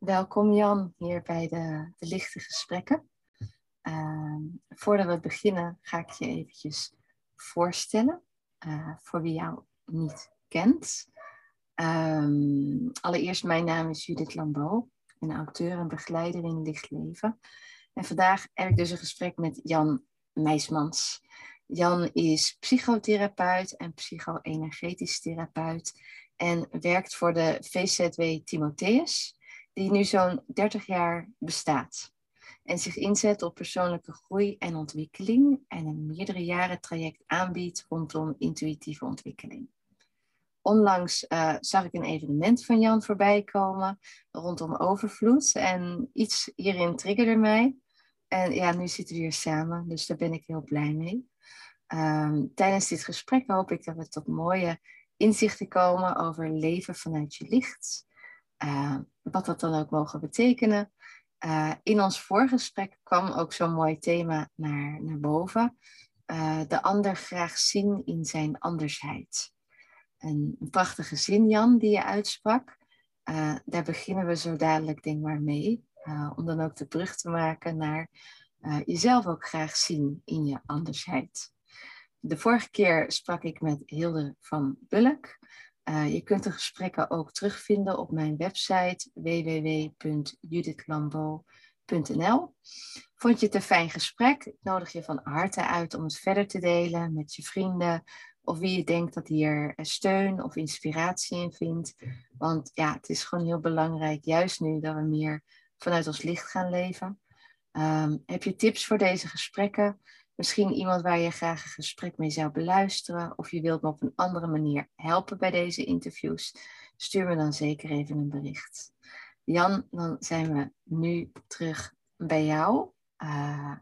Welkom Jan hier bij de, de lichte gesprekken. Ehm, voordat we beginnen ga ik je eventjes voorstellen uh, voor wie jou niet kent. Ehm, allereerst, mijn naam is Judith Lambeau. Ik ben auteur en begeleider in Licht Leven. En vandaag heb ik dus een gesprek met Jan Meismans. Jan is psychotherapeut en psycho-energetisch therapeut en werkt voor de VZW Timotheus die nu zo'n 30 jaar bestaat. En zich inzet op persoonlijke groei en ontwikkeling en een meerdere jaren traject aanbiedt rondom intuïtieve ontwikkeling. Onlangs uh, zag ik een evenement van Jan voorbij komen rondom overvloed en iets hierin triggerde mij. En ja, nu zitten we hier samen, dus daar ben ik heel blij mee. Um, tijdens dit gesprek hoop ik dat we tot mooie inzichten komen over leven vanuit je licht. Uh, wat dat dan ook mogen betekenen. Uh, in ons voorgesprek kwam ook zo'n mooi thema naar, naar boven. Uh, de ander graag zien in zijn andersheid. Een, prachtige zin, Jan, die je uitsprak. Daar beginnen we zo dadelijk, denk maar, mee. om dan ook de brug te maken naar jezelf ook graag zien in je andersheid. De vorige keer sprak ik met Hilde van Bulk. Uh, je kunt de gesprekken ook terugvinden op mijn website www.judithlambo.nl. Vond je het een fijn gesprek? Ik nodig je van harte uit om het verder te delen met je vrienden of wie je denkt dat hier steun of inspiratie in vindt. Want ja, het is gewoon heel belangrijk, juist nu dat we meer vanuit ons licht gaan leven. Um, heb je tips voor deze gesprekken? Misschien iemand waar je graag een gesprek mee zou beluisteren of je wilt me op een andere manier helpen bij deze interviews, stuur me dan zeker even een bericht. Jan, dan zijn we nu terug bij jou. Uh,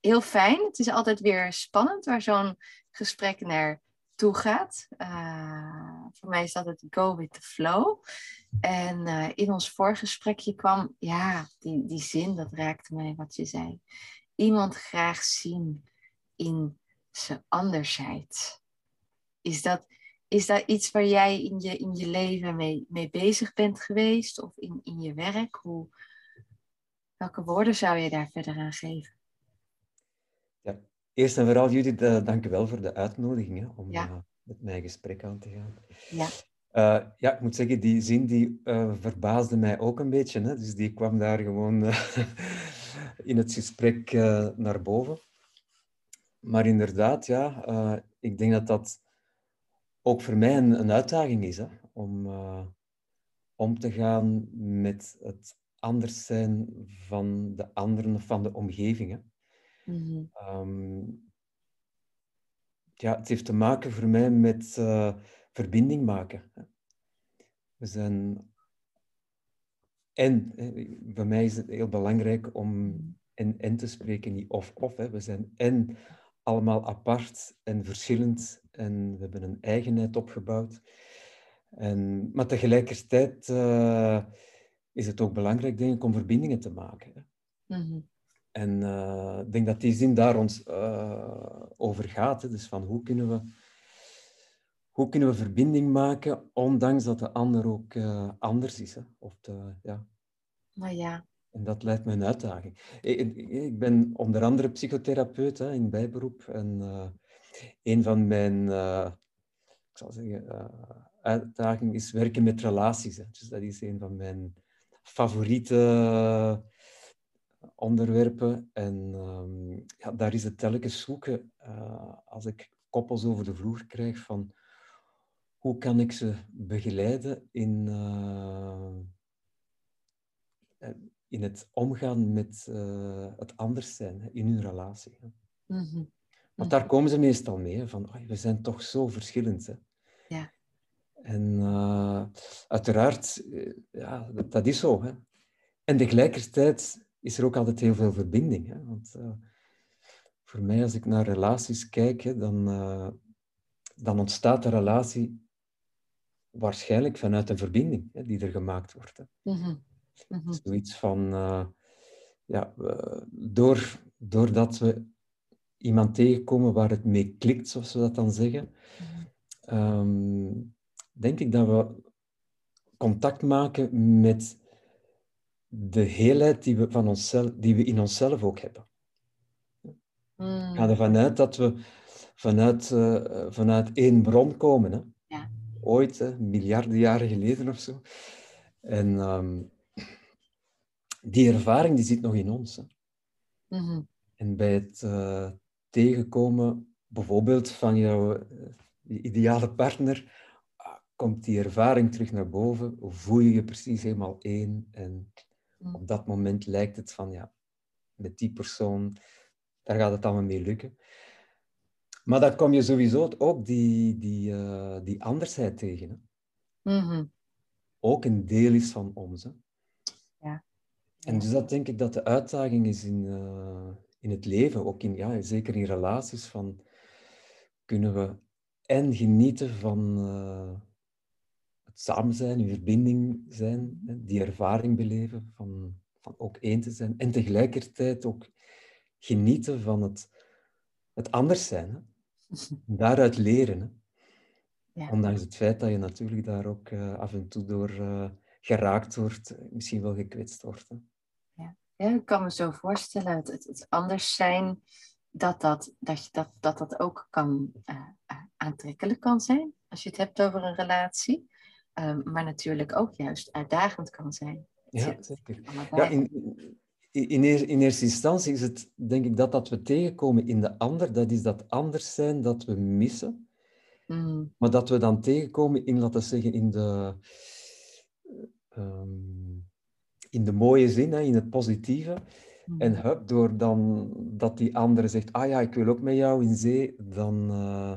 heel fijn. Het is altijd weer spannend waar zo'n gesprek naar toe gaat. Uh, voor mij is dat het go with the flow. En uh, in ons voorgesprekje kwam, ja, die, die zin, dat raakte mij wat je zei. Iemand graag zien in zijn andersheid. Is dat, is dat iets waar jij in je, in je leven mee, mee bezig bent geweest of in, in je werk? Hoe, welke woorden zou je daar verder aan geven? Ja, eerst en vooral Judith, uh, dank je wel voor de uitnodiging hè, om ja. uh, met mij gesprek aan te gaan. Ja. Uh, ja, ik moet zeggen, die zin die verbaasde mij ook een beetje. Hè? Dus die kwam daar gewoon in het gesprek naar boven. Maar inderdaad, ja, uh, ik denk dat dat ook voor mij een, een uitdaging is. Hè, om uh, om te gaan met het anders zijn van de anderen of van de omgeving. Mm -hmm. um, ja, het heeft te maken voor mij met uh, verbinding maken. We zijn... En, bij mij is het heel belangrijk om en, en te spreken, niet of-of. We zijn en allemaal apart en verschillend en we hebben een eigenheid opgebouwd. En, maar tegelijkertijd uh, is het ook belangrijk, denk ik, om verbindingen te maken. Mm -hmm. En uh, ik denk dat die zin daar ons uh, over gaat. Hè. Dus van hoe kunnen, we, hoe kunnen we verbinding maken, ondanks dat de ander ook anders is. Hè. Of de, ja. Maar ja, en dat lijkt me een uitdaging. Ik ben onder andere psychotherapeut hè, in bijberoep. En uh, een van mijn uh, ik zal zeggen, uh, uitdagingen is werken met relaties. Dus dat is een van mijn favoriete onderwerpen. En um, ja, daar is het telkens zoeken als ik koppels over de vloer krijg van hoe kan ik ze begeleiden in in het omgaan met uh, het anders zijn in hun relatie. Mm -hmm. Want daar komen ze meestal mee, van oh, we zijn toch zo verschillend. Hè. Ja. En uh, uiteraard, uh, ja, dat, dat, is zo. Hè. En tegelijkertijd is er ook altijd heel veel verbinding. Hè. Want voor mij, als ik naar relaties kijk, hè, dan, dan ontstaat de relatie waarschijnlijk vanuit een verbinding hè, die er gemaakt wordt. Hè. Mm -hmm. Mm Zoiets van, uh, ja, door, doordat we iemand tegenkomen waar het mee klikt, zoals we dat dan zeggen, um, denk ik dat we contact maken met de heelheid die we, van onszelf, die we in onszelf ook hebben. Mm. Ik ga ervan uit dat we vanuit, uh, vanuit één bron komen. Hè? Ja. Ooit, hè, miljarden jaren geleden of zo. En um, die ervaring die zit nog in ons. Hè? Mhm. En bij het uh, tegenkomen, bijvoorbeeld van jouw uh, ideale partner, uh, komt die ervaring terug naar boven, voel je je precies helemaal één. En Mm. op dat moment lijkt het van, ja, met die persoon, daar gaat het allemaal mee lukken. Maar dan kom je sowieso ook die, die, uh, die andersheid tegen. Hè? Mhm. Ook een deel is van ons. Hè? Ja. En dus dat denk ik dat de uitdaging is in, uh, in het leven, ook in, ja, zeker in relaties, van kunnen we en genieten van uh, het samen zijn, in verbinding zijn, die ervaring beleven van, van ook één te zijn, en tegelijkertijd ook genieten van het, het anders zijn. Hè. Daaruit leren. Hè. Ja. Ondanks het feit dat je natuurlijk daar ook uh, af en toe door uh, geraakt wordt, misschien wel gekwetst wordt. Hè. Ja. ik kan me zo voorstellen, het, het, het anders zijn, dat dat, dat, dat, dat, dat ook kan, uh, aantrekkelijk kan zijn, als je het hebt over een relatie. Um, maar natuurlijk ook juist uitdagend kan zijn. Ja, zeker. Ja, in, in, in eerste instantie is het, denk ik, dat dat we tegenkomen in de ander, dat is dat anders zijn dat we missen. Mm. Maar dat we dan tegenkomen in, laten we zeggen, in de, um, in de mooie zin, hè, in het positieve. Mm. En hup, door dan dat die andere zegt, ah ja, ik wil ook met jou in zee, dan, uh,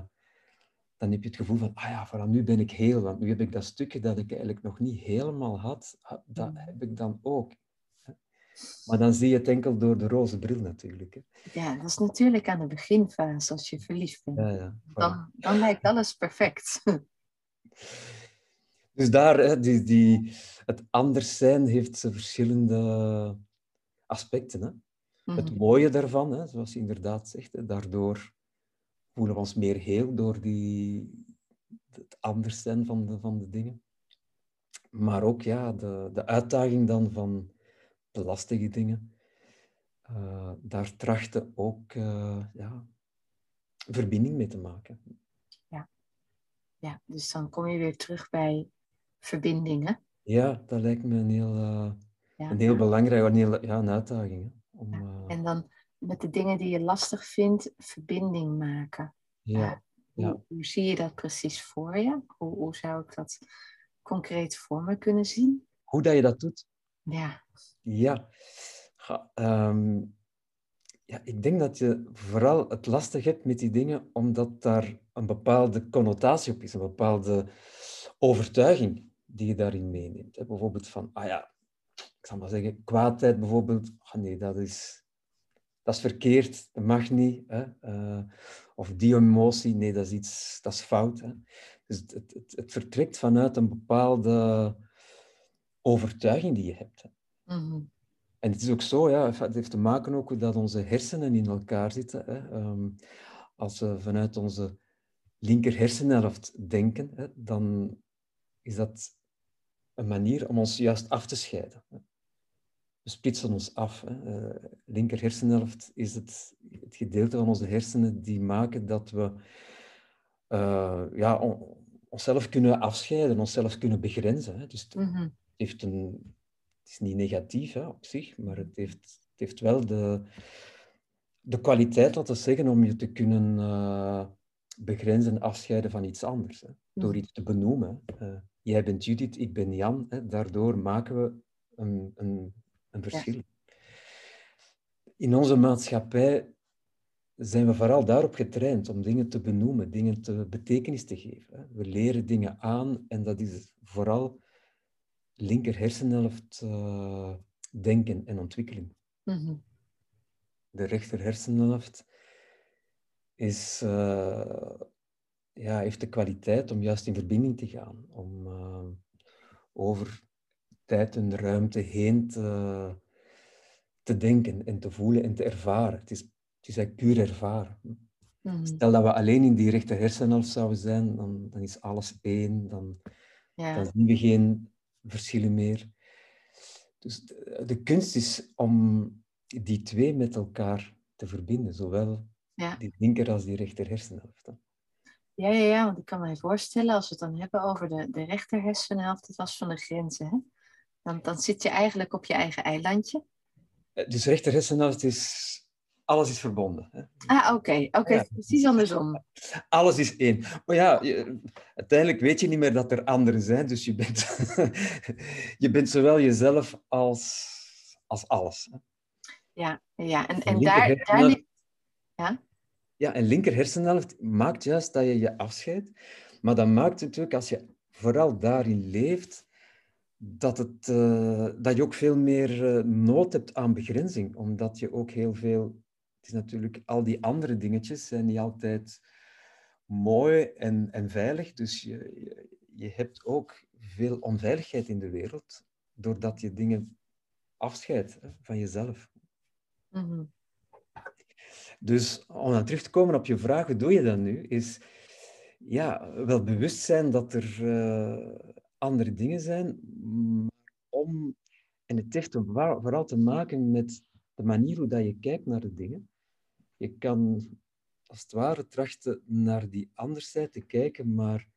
dan heb je het gevoel van, ah ja, vanaf nu ben ik heel, want nu heb ik dat stukje dat ik eigenlijk nog niet helemaal had, dat Mm. heb ik dan ook. Maar dan zie je het enkel door de roze bril natuurlijk. Hè. Ja, dat is natuurlijk aan de beginfase als je verliefd bent. Ja, ja, voilà. Dan, dan lijkt alles perfect. Dus daar, hè, die, die, het anders zijn heeft verschillende aspecten. Hè. Mhm. Het mooie daarvan, hè, zoals je inderdaad zegt, hè, daardoor voelen we ons meer heel door die, het anders zijn van de, van de dingen. Maar ook ja, de, de uitdaging dan van de lastige dingen. Uh, daar trachten ook uh, ja, verbinding mee te maken. Ja. ja, dus dan kom je weer terug bij verbindingen. Ja, dat lijkt me een heel, uh, Ja. een heel belangrijk, een, heel, ja, een uitdaging. Hè, om, Ja. En dan met de dingen die je lastig vindt, verbinding maken. ja, Hoe, Ja. hoe zie je dat precies voor je? Hoe, hoe zou ik dat concreet voor me kunnen zien? hoe dat je dat doet? Ja, Ja. Ehm, ja, ik denk dat je vooral het lastig hebt met die dingen, omdat daar een bepaalde connotatie op is, een bepaalde overtuiging die je daarin meeneemt. Hè. Bijvoorbeeld van, ah ja, ik zal maar zeggen, kwaadheid bijvoorbeeld, ah nee, dat is, dat is verkeerd, dat mag niet. Hè. Eh, of die emotie, nee, dat is iets, dat is fout. Hè. Dus het, het, het, vertrekt vanuit een bepaalde overtuiging die je hebt. Hè. Mhm. En het is ook zo, ja, het heeft te maken ook hoe dat onze hersenen in elkaar zitten. Hè. Ehm, als we vanuit onze linker hersenhelft denken, hè, dan is dat een manier om ons juist af te scheiden. We splitsen ons af. Hè. Uh, linker hersenhelft is het, het gedeelte van onze hersenen die maken dat we uh, ja, on, onszelf kunnen afscheiden, onszelf kunnen begrenzen. Hè. Dus het Mhm. heeft een het is niet negatief hè, op zich, maar het heeft, het heeft wel de, de kwaliteit, laten we zeggen, om je te kunnen uh, begrenzen en afscheiden van iets anders. Hè, door Mhm. iets te benoemen. Jij bent Judith, ik ben Jan. Hè, daardoor maken we een, een, een verschil. In onze maatschappij zijn we vooral daarop getraind om dingen te benoemen, dingen te betekenis te geven. Hè. We leren dingen aan en dat is vooral linker hersenhelft uh, denken en ontwikkeling. Mhm. De rechter hersenhelft is, uh, ja, heeft de kwaliteit om juist in verbinding te gaan, om uh, over tijd en ruimte heen te, te denken en te voelen en te ervaren. Het is, het is eigenlijk puur ervaren. Mhm. Stel dat we alleen in die rechter hersenhelft zouden zijn, dan, dan is alles één, dan, Ja. dan zien we geen verschillen meer. Dus de, de kunst is om die twee met elkaar te verbinden, zowel Ja. die linker als die rechter hersenhelft. hè. Ja, ja, ja, want ik kan me voorstellen, als we het dan hebben over de, de rechter hersenhelft, het was van de grenzen, hè? Dan, dan zit je eigenlijk op je eigen eilandje. Eh, Dus rechter hersenhelft is... Alles is verbonden. Hè. Ah, oké, oké, Ja. precies andersom. Alles is één. Maar ja, je- uiteindelijk weet je niet meer dat er anderen zijn. Dus je bent, je bent zowel jezelf als, als alles. hè. Ja, ja. En, en daar, daar ligt... Ja? Ja, en linker hersenhelft maakt juist dat je je afscheidt. Maar dat maakt natuurlijk, als je vooral daarin leeft, dat, het, eh, dat je ook veel meer eh, nood hebt aan begrenzing. Omdat je ook heel veel... Het is natuurlijk, al die andere dingetjes zijn niet altijd mooi en, en veilig. Dus je, je, hebt ook veel onveiligheid in de wereld, doordat je dingen afscheidt van jezelf. Mhm. Dus om dan terug te komen op je vraag, hoe doe je dat nu? Is ja, wel bewust zijn dat er eh, andere dingen zijn, om, en het heeft vooral te maken met de manier hoe dat je kijkt naar de dingen. Je kan als het ware trachten naar die anderszijde te kijken, maar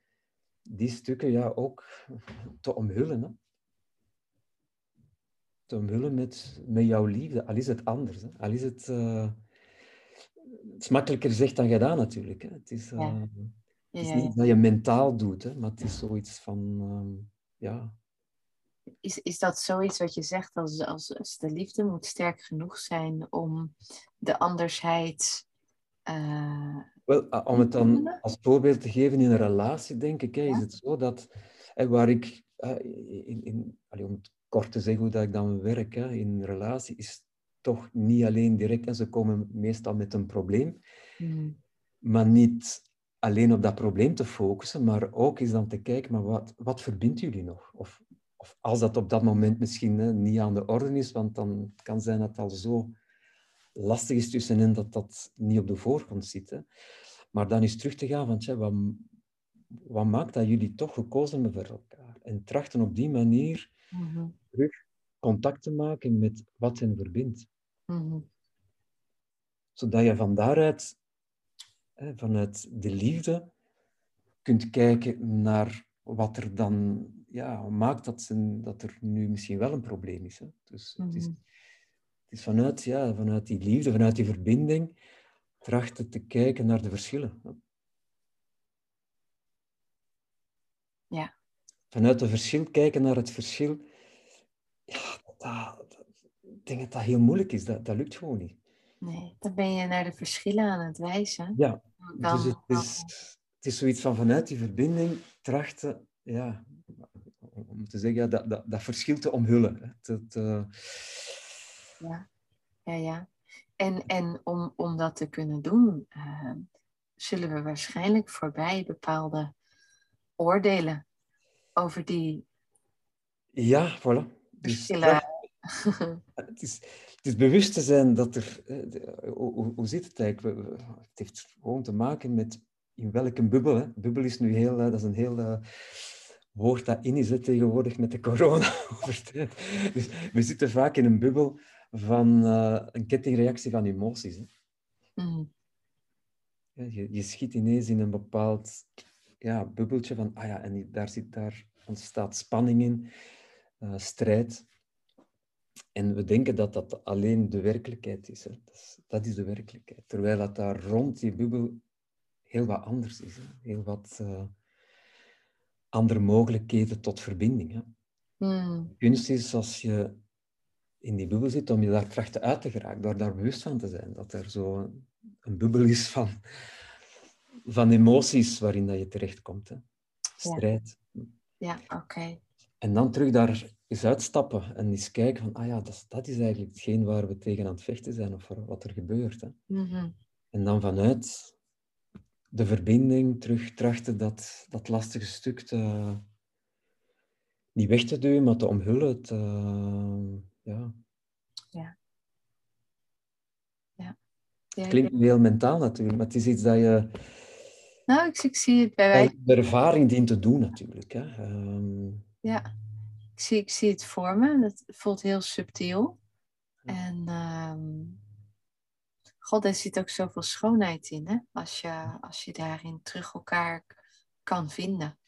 die stukken ja, ook te omhullen. Hè? Te omhullen met, met jouw liefde, al is het anders. Hè? Al is het... eh, het is makkelijker gezegd dan gedaan natuurlijk. Hè. Het is, eh, Ja. het is niet dat je mentaal doet, hè, maar het is zoiets van... ehm, ja. Is, is dat zoiets wat je zegt als, als, als de liefde moet sterk genoeg zijn om de andersheid... eh, Wel, om het dan als voorbeeld te geven in een relatie, denk ik, hè, is het zo dat... hè, waar ik... in, in, om het kort te zeggen hoe dat ik dan werk, hè, in een relatie is toch niet alleen direct... En ze komen meestal met een probleem, mhm. maar niet alleen op dat probleem te focussen, maar ook eens dan te kijken, maar wat, wat verbindt jullie nog? Of, of als dat op dat moment misschien hè, niet aan de orde is, want dan kan zijn dat het al zo lastig is tussenin dat dat niet op de voorgrond zit. Hè. Maar dan is terug te gaan van, tja, wat, wat maakt dat jullie toch gekozen hebben voor elkaar? En trachten op die manier Mhm. terug contact te maken met wat hen verbindt. Mhm. zodat je van daaruit, hè, vanuit de liefde, kunt kijken naar wat er dan ja, maakt dat, ze, dat er nu misschien wel een probleem is. Hè. Dus het is, Mhm. het is vanuit, ja, vanuit die liefde, vanuit die verbinding, trachten te kijken naar de verschillen. hè. Ja. Vanuit het verschil kijken naar het verschil, ja, dat, denk dat dat heel moeilijk is. Dat, dat lukt gewoon niet. Nee, dan ben je naar de verschillen aan het wijzen. Ja, Dan, dus het is, het is zoiets van vanuit die verbinding trachten, ja, om te zeggen, ja, dat, dat, dat verschil te omhullen. Te, te- Ja, ja, ja. En, en om, om dat te kunnen doen, eh, zullen we waarschijnlijk voorbij bepaalde oordelen over die ja, voilà. Dus verschillen. het, is, het is bewust te zijn dat er... hè, de- hoe, hoe- zit het eigenlijk? Het heeft gewoon te maken met in welke bubbel. Hè. Bubbel is nu heel... eh, Dat is een heel... eh, woord dat in is hè, tegenwoordig met de corona. dus we zitten vaak in een bubbel van eh, een kettingreactie van emoties. Hè. Ja, je, je schiet ineens in een bepaald ja, bubbeltje van, ah ja, en daar, zit, daar ontstaat spanning in, eh, strijd. En we denken dat dat alleen de werkelijkheid is. Hè. Dat, is. dat is de werkelijkheid. Terwijl dat daar rond die bubbel heel wat anders is. Hè. Heel wat eh, andere mogelijkheden tot verbinding. Hè. Mhm. Kunst is als je in die bubbel zit, om je daar trachten uit te geraken, door daar bewust van te zijn. Dat er zo een, een bubbel is van, van emoties waarin dat je terechtkomt. Hè. Strijd. Ja, oké. En dan terug daar eens uitstappen en eens kijken van, ah ja, dat, is- dat is eigenlijk hetgeen waar we tegen aan het vechten zijn of voor wat er gebeurt. Hè. Mhm. En dan vanuit de verbinding terug trachten dat, dat lastige stuk te, niet weg te duwen, maar te omhullen. Te, ja. Ja, Het klinkt heel mentaal natuurlijk, maar het is iets dat je Nou, ik, ik zie het bij wij. de ervaring dient te doen natuurlijk. Hè. Ehm, Ja. Ik, zie, ik zie het voor me. Het voelt heel subtiel. En ehm, God, er zit ook zoveel schoonheid in, hè? Als, je, als je daarin terug elkaar kan vinden.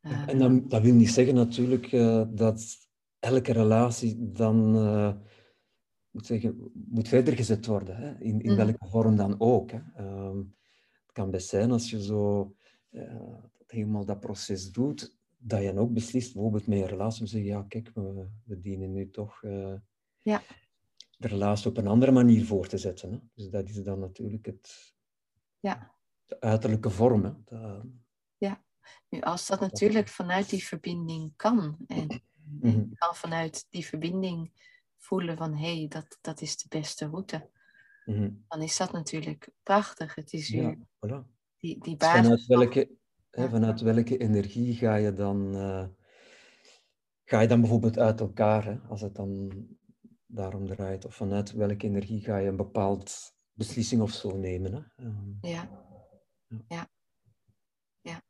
en ehm, dan, dat wil niet zeggen natuurlijk uh, dat elke relatie dan uh, moet, zeggen, moet verder gezet worden, hè? In, in mm. welke vorm dan ook. Hè? Um, het kan best zijn als je zo uh, helemaal dat proces doet, dat je dan ook beslist, bijvoorbeeld met je relatie, om te zeggen, ja, kijk, we, we dienen nu toch ja de relatie op een andere manier voor te zetten. Hè. Dus dat is dan natuurlijk het, ja. de uiterlijke vorm. Hè. Ja, nu als dat natuurlijk vanuit die verbinding kan en, je kan vanuit die verbinding voelen van hé, hey, dat, dat is de beste route, mhm. dan is dat natuurlijk prachtig. Het is ja, voilà. die, die basis. Vanuit welke, hè, vanuit welke energie ga je dan, uh, ga je dan bijvoorbeeld uit elkaar, hè, als het dan daarom draait. Of vanuit welke energie ga je een bepaald beslissing of zo nemen. Hè? Ehm, ja. ja. ja.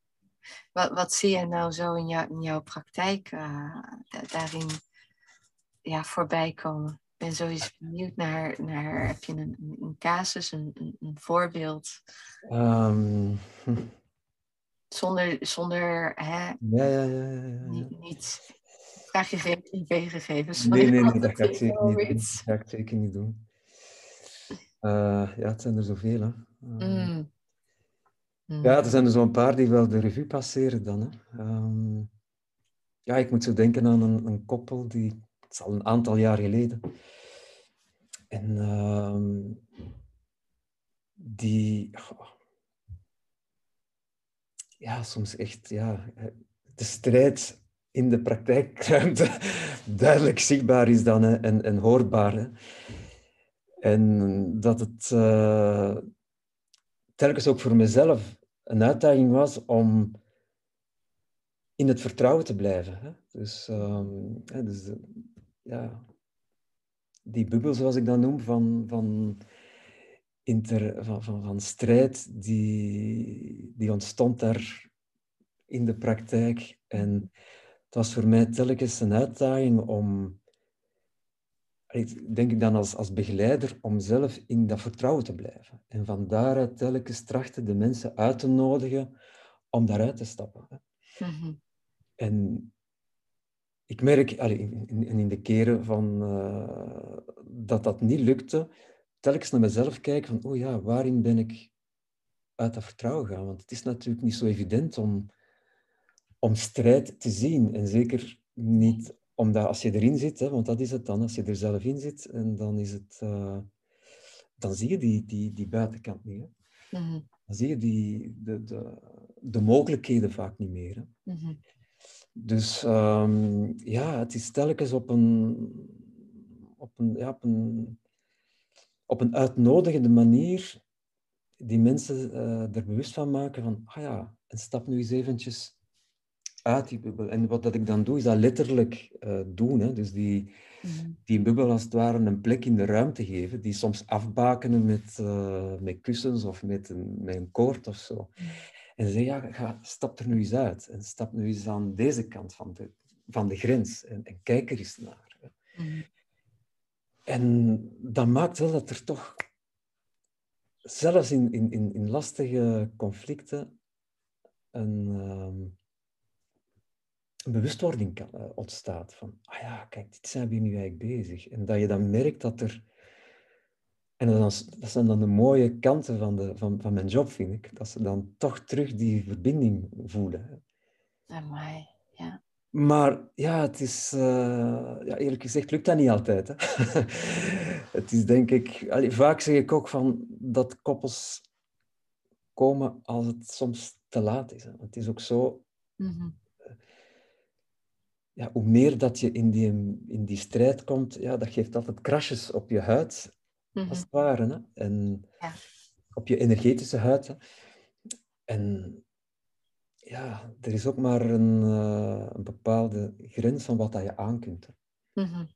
Wat, wat zie je nou zo in, jou, in jouw praktijk uh, daarin ja, voorbij komen? Ik ben sowieso benieuwd naar, naar heb je een, een casus, een, een, een voorbeeld? Um, Zonder, zonder hè, ja, ja, ja. Niet, niet Vraag je geen privégegevens? Nee, nee, nee, dat ga ik zeker niet doen. Dat ga ik zeker niet doen. Uh, ja, het zijn er zoveel, hè. Uh, mm. Ja, er zijn er zo'n paar die wel de revue passeren dan. Hè. Um, ja, ik moet zo denken aan een, een koppel die... Het is al een aantal jaar geleden. En um, die... Oh, ja, soms echt... Ja, de strijd in de praktijkruimte duidelijk zichtbaar is dan hè, en, en hoorbaar. Hè. En dat het uh, telkens ook voor mezelf een uitdaging was om in het vertrouwen te blijven. Hè. Dus, um, hè, dus ja, die bubbel, zoals ik dat noem, van, van, inter, van, van, van strijd, die, die ontstond daar in de praktijk. En het was voor mij telkens een uitdaging om, denk ik dan als, als begeleider, om zelf in dat vertrouwen te blijven. En van daaruit telkens trachten de mensen uit te nodigen om daaruit te stappen. Mhm. En ik merk in, in, in de keren van, uh, dat dat niet lukte, telkens naar mezelf kijken van, oh ja, waarin ben ik uit dat vertrouwen gaan? Want het is natuurlijk niet zo evident om om strijd te zien. En zeker niet omdat als je erin zit, hè, want dat is het dan, als je er zelf in zit, en dan is het... Uh, dan zie je die, die, die buitenkant niet. Hè. Mm -hmm. Dan zie je die, de, de, de mogelijkheden vaak niet meer. Hè. Mm -hmm. Dus um, ja, het is telkens op een, op een, ja, op een, op een uitnodigende manier die mensen uh, er bewust van maken van, ah ja, en stap nu eens eventjes uit die bubbel. En wat dat ik dan doe, is dat letterlijk uh, doen. Hè? Dus die, mm. die bubbel als het ware een plek in de ruimte geven, die soms afbakenen met, uh, met kussens of met een, met een koord of zo. Mm. En ze zeggen, ja, ga, stap er nu eens uit. En stap nu eens aan deze kant van de, van de grens. En, en kijk er eens naar. Mm. En dat maakt wel dat er toch, zelfs in, in, in lastige conflicten, een... Een bewustwording kan, uh, ontstaat. Van, ah ja, kijk, dit zijn we nu eigenlijk bezig. En dat je dan merkt dat er... En dat, dat zijn dan de mooie kanten van, de, van, van mijn job, vind ik. Dat ze dan toch terug die verbinding voelen. Amai, ja. Maar ja, het is... Uh, ja, eerlijk gezegd lukt dat niet altijd. Hè? het is denk ik... Allee, vaak zeg ik ook van dat koppels komen als het soms te laat is. Hè? Het is ook zo... Mm -hmm ja, hoe meer dat je in die, in die strijd komt, ja, dat geeft altijd krasjes op je huid, mm als het ware. Hè? En ja. op je energetische huid. Hè? En ja, er is ook maar een, uh, een bepaalde grens van wat dat je aan kunt. Mm -hmm.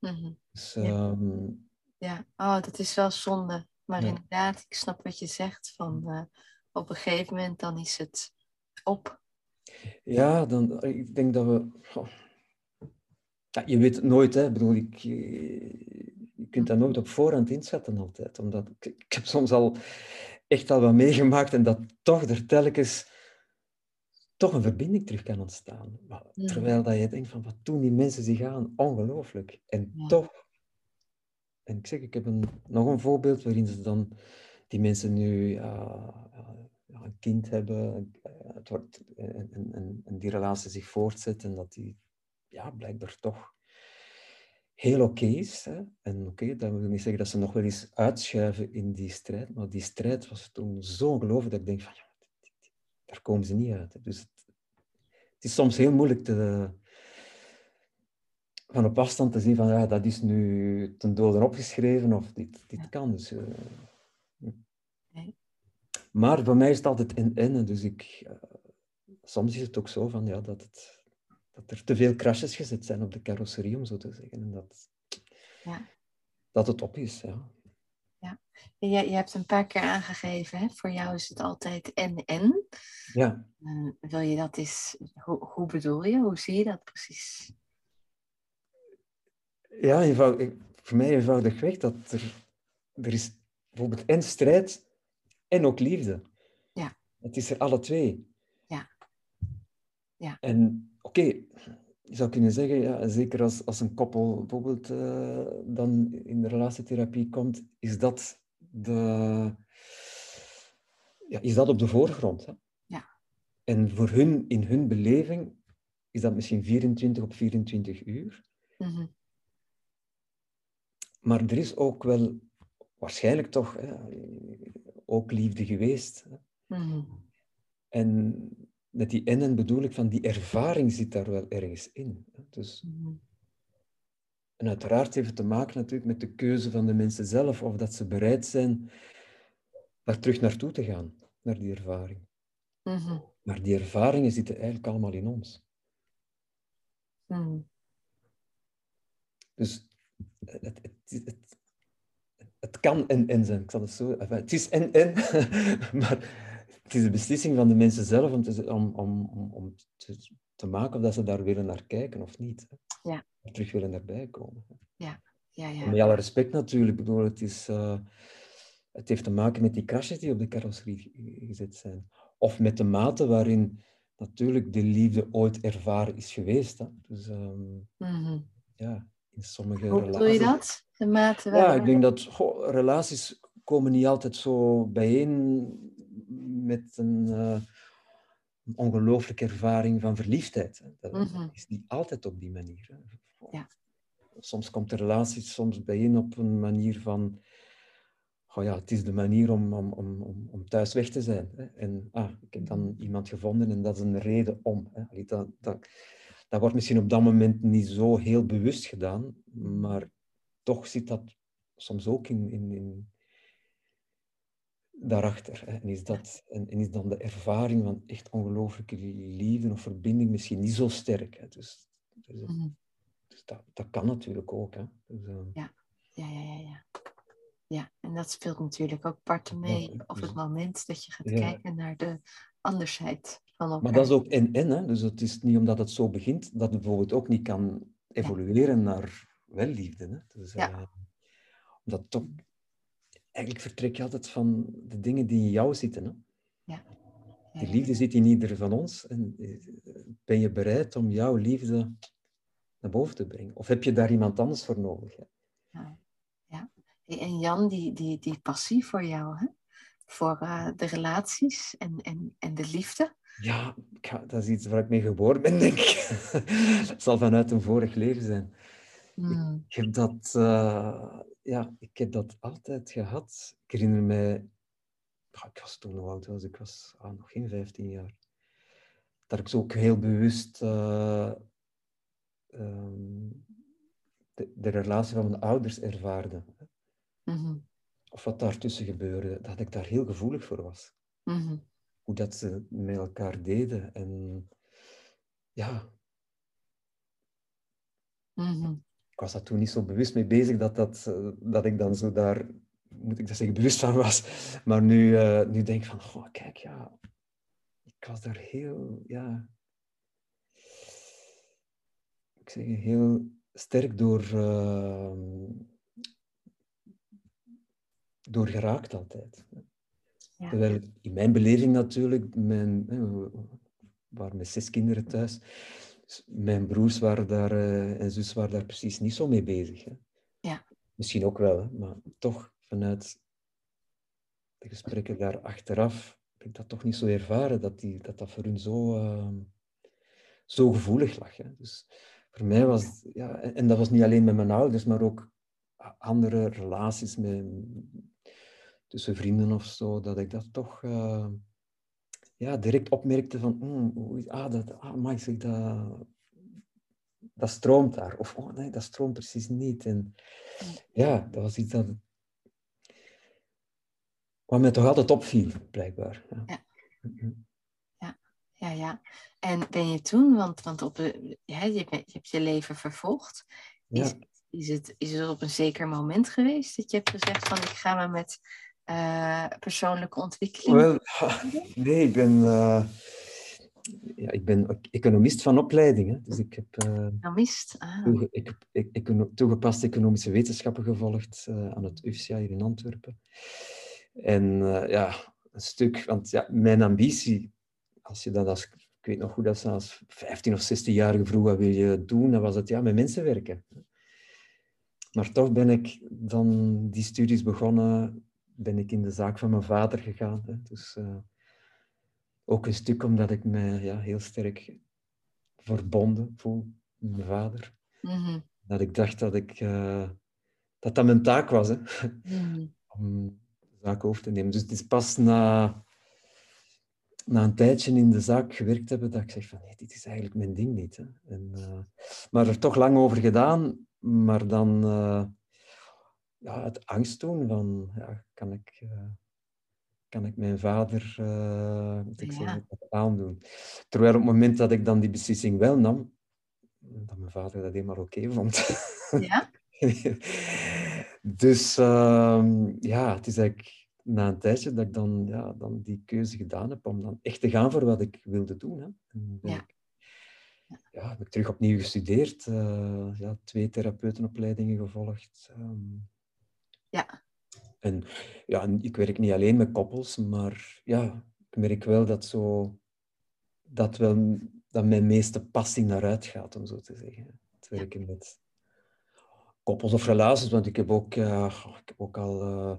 Mm -hmm. Dus, ja. Um, ja, oh, dat is wel zonde. Maar ja. inderdaad, ik snap wat je zegt. Van, uh, op een gegeven moment dan is het op. Ja, dan, ik denk dat we... Oh, Ja, je weet het nooit, hè. Ik bedoel, ik, je kunt dat nooit op voorhand inschatten altijd. Omdat ik, ik heb soms al echt al wat meegemaakt en dat toch er telkens toch een verbinding terug kan ontstaan. Maar, Terwijl dat je denkt van, wat doen die mensen zich aan? Ongelooflijk. En toch, en ik zeg, ik heb een, nog een voorbeeld waarin ze dan, die mensen nu een kind hebben, het wordt, en, en, en, die relatie zich voortzet en dat die ja, blijkbaar toch heel oké is. Hè? En oké, dat wil niet zeggen dat ze nog wel eens uitschuiven in die strijd, maar die strijd was toen zo ongelooflijk dat ik denk van, ja, daar komen ze niet uit. Dus het, het, is soms heel moeilijk te, van op afstand te zien van, ja, dat is nu ten dode opgeschreven of dit, dit kan. Dus, uh, Maar voor mij is het altijd in-in. Dus ik, uh, soms is het ook zo van, ja, dat het dat er te veel crashes gezet zijn op de carrosserie, om zo te zeggen. En dat, ja. dat het op is. Ja. Ja. Je, je hebt een paar keer aangegeven, hè? voor jou is het altijd en-en. Ja. Uh, wil je dat eens, hoe, hoe bedoel je? Hoe zie je dat precies? Ja, eenvoudig, voor mij eenvoudig weg dat er, er is bijvoorbeeld en strijd en ook liefde. Ja. Het is er alle twee. Ja. ja. En oké, je zou kunnen zeggen, ja, zeker als, als een koppel bijvoorbeeld uh, dan in de relatietherapie komt, is dat, de, ja, is dat op de voorgrond. Hè? Ja. En voor hun, in hun beleving, is dat misschien 24 op 24 uur. Mm Maar er is ook wel, waarschijnlijk toch, hè, ook liefde geweest. Hè? Mm En met die en bedoel ik van die ervaring zit daar wel ergens in. Dus, mhm. En uiteraard heeft het te maken natuurlijk met de keuze van de mensen zelf, of dat ze bereid zijn daar terug naartoe te gaan, naar die ervaring. Mhm. Maar die ervaringen zitten eigenlijk allemaal in ons. Mhm. Dus het, het, het, het, kan en en zijn. Ik zal het zo... het is en en, maar het is de beslissing van de mensen zelf om te, om, om, om te, te, maken of dat ze daar willen naar kijken of niet. Ja. Of terug willen erbij komen. Ja, ja, ja. En met alle respect natuurlijk. Ik bedoel, het, is, uh, het heeft te maken met die crashes die op de carrosserie gezet zijn. Of met de mate waarin natuurlijk de liefde ooit ervaren is geweest. Hè. Dus um, mm -hmm. ja, in sommige Hoe relaties... bedoel je dat? De mate Ja, ik denk dat goh, relaties komen niet altijd zo bijeen met een, uh, een ongelooflijke ervaring van verliefdheid. Dat mm -hmm. is niet altijd op die manier. Hè. Ja. Soms komt de relatie soms bijeen op een manier van... Oh ja, het is de manier om, om, om, om thuis weg te zijn. Hè. En ah, ik heb dan iemand gevonden en dat is een reden om. Hè. Dat, dat, dat wordt misschien op dat moment niet zo heel bewust gedaan, maar toch zit dat soms ook in, in, in daarachter. Hè. En, is dat, en, en, is dan de ervaring van echt ongelooflijke liefde of verbinding misschien niet zo sterk. Hè. Dus, dus, Mm -hmm. dus dat, dat kan natuurlijk ook. Hè. Dus, uh... ja. Ja, ja, ja, ja. Ja, en dat speelt natuurlijk ook parten mee Ja, op dus- het moment dat je gaat Ja. kijken naar de andersheid van elkaar. Maar dat is ook en-en. hè. Dus het is niet omdat het zo begint, dat het bijvoorbeeld ook niet kan evolueren naar wel liefde. Hè. Dus, Ja. eh, omdat toch... Eigenlijk vertrek je altijd van de dingen die in jou zitten. Hè. Ja, Die liefde zit in ieder van ons. En eh, ben je bereid om jouw liefde naar boven te brengen? Of heb je daar iemand anders voor nodig? Hè? Ja. ja. En Jan, die, die, die passie voor jou, hè? voor eh, de relaties en, en, en de liefde. Ja, dat is iets waar ik mee geboren ben, denk ik. Het zal vanuit een vorig leven zijn. Hmm. Ik heb dat, eh, ja, ik heb dat altijd gehad. Ik herinner mij, ik was toen hoe oud was ik, was ah, nog geen 15 jaar. Dat ik zo ook heel bewust eh, ehm, de, de relatie van mijn ouders ervaarde. Mhm. Of wat daartussen gebeurde, dat ik daar heel gevoelig voor was. Mhm. Hoe dat ze met elkaar deden. En ja, Mhm. Ik was daar toen niet zo bewust mee bezig dat, dat, eh, dat ik dan zo daar, moet ik dat zeggen, bewust van was. Maar nu, eh, nu denk ik van, goh, kijk, ja, ik was daar heel, ja, ik zeg heel sterk door, uh, door geraakt altijd. Ja. Terwijl in mijn beleving natuurlijk, mijn, we waren met zes kinderen thuis, mijn broers waren daar, uh, en zus waren daar precies niet zo mee bezig. Hè. Ja. Misschien ook wel, hè, maar toch vanuit de gesprekken daar achteraf heb ik dat toch niet zo ervaren, dat die, dat, dat voor hun zo, uh, zo gevoelig lag. Hè. Dus voor mij was, ja, en dat was niet alleen met mijn ouders, maar ook andere relaties met, tussen vrienden of zo, dat ik dat toch uh, ja, direct opmerkte van, mm, ah, dat, ah, ik dat, dat stroomt daar. Of, oh nee, dat stroomt precies niet. En ja, dat was iets dat, wat mij toch altijd opviel, blijkbaar. Ja. ja. ja. Ja, ja. En ben je toen, want, want op, ja, je, je hebt je leven vervolgd, is, is, het, is het op een zeker moment geweest dat je hebt gezegd van ik ga me met uh, persoonlijke ontwikkeling? Nee, ik ben, uh, ja, ik ben economist van opleiding. Hè. Dus ik heb uh, economist, ah. toege, ik, ik, ik, toegepaste economische wetenschappen gevolgd aan het UFCA hier in Antwerpen. En ja, een stuk, want ja, mijn ambitie, als je dat als, ik weet nog goed dat ze als 15 of 16-jarige vroeg, wat wil je doen? Dan was het ja, met mensen werken. Maar toch ben ik dan die studies begonnen ben ik in de zaak van mijn vader gegaan. Hè. Dus uh, ook een stuk omdat ik me ja, heel sterk verbonden voel met mijn vader. Mm -hmm. Dat ik dacht dat ik, uh, dat, dat mijn taak was hè. Mm -hmm. om de zaak over te nemen. Dus het is pas na, na een tijdje in de zaak gewerkt hebben dat ik zeg van nee, dit is eigenlijk mijn ding niet. Hè. En, uh, maar er toch lang over gedaan, maar dan ja, het angst toen van, ja, kan ik, uh, kan ik mijn vader uh, moet ik ja. zeggen, aandoen? Terwijl op het moment dat ik dan die beslissing wel nam, dat mijn vader dat helemaal oké okay vond. Ja? dus uh, ja, het is eigenlijk na een tijdje dat ik dan, ja, dan die keuze gedaan heb om dan echt te gaan voor wat ik wilde doen. Hè. Ja. Ik, ja, heb ik terug opnieuw gestudeerd, uh, ja, twee therapeutenopleidingen gevolgd. Um, ja. En ja, ik werk niet alleen met koppels, maar ja, ik merk wel dat zo dat wel dat mijn meeste passie naar uitgaat, om zo te zeggen. Het werken met koppels of relaties, want ik heb ook, ik heb ook al uh,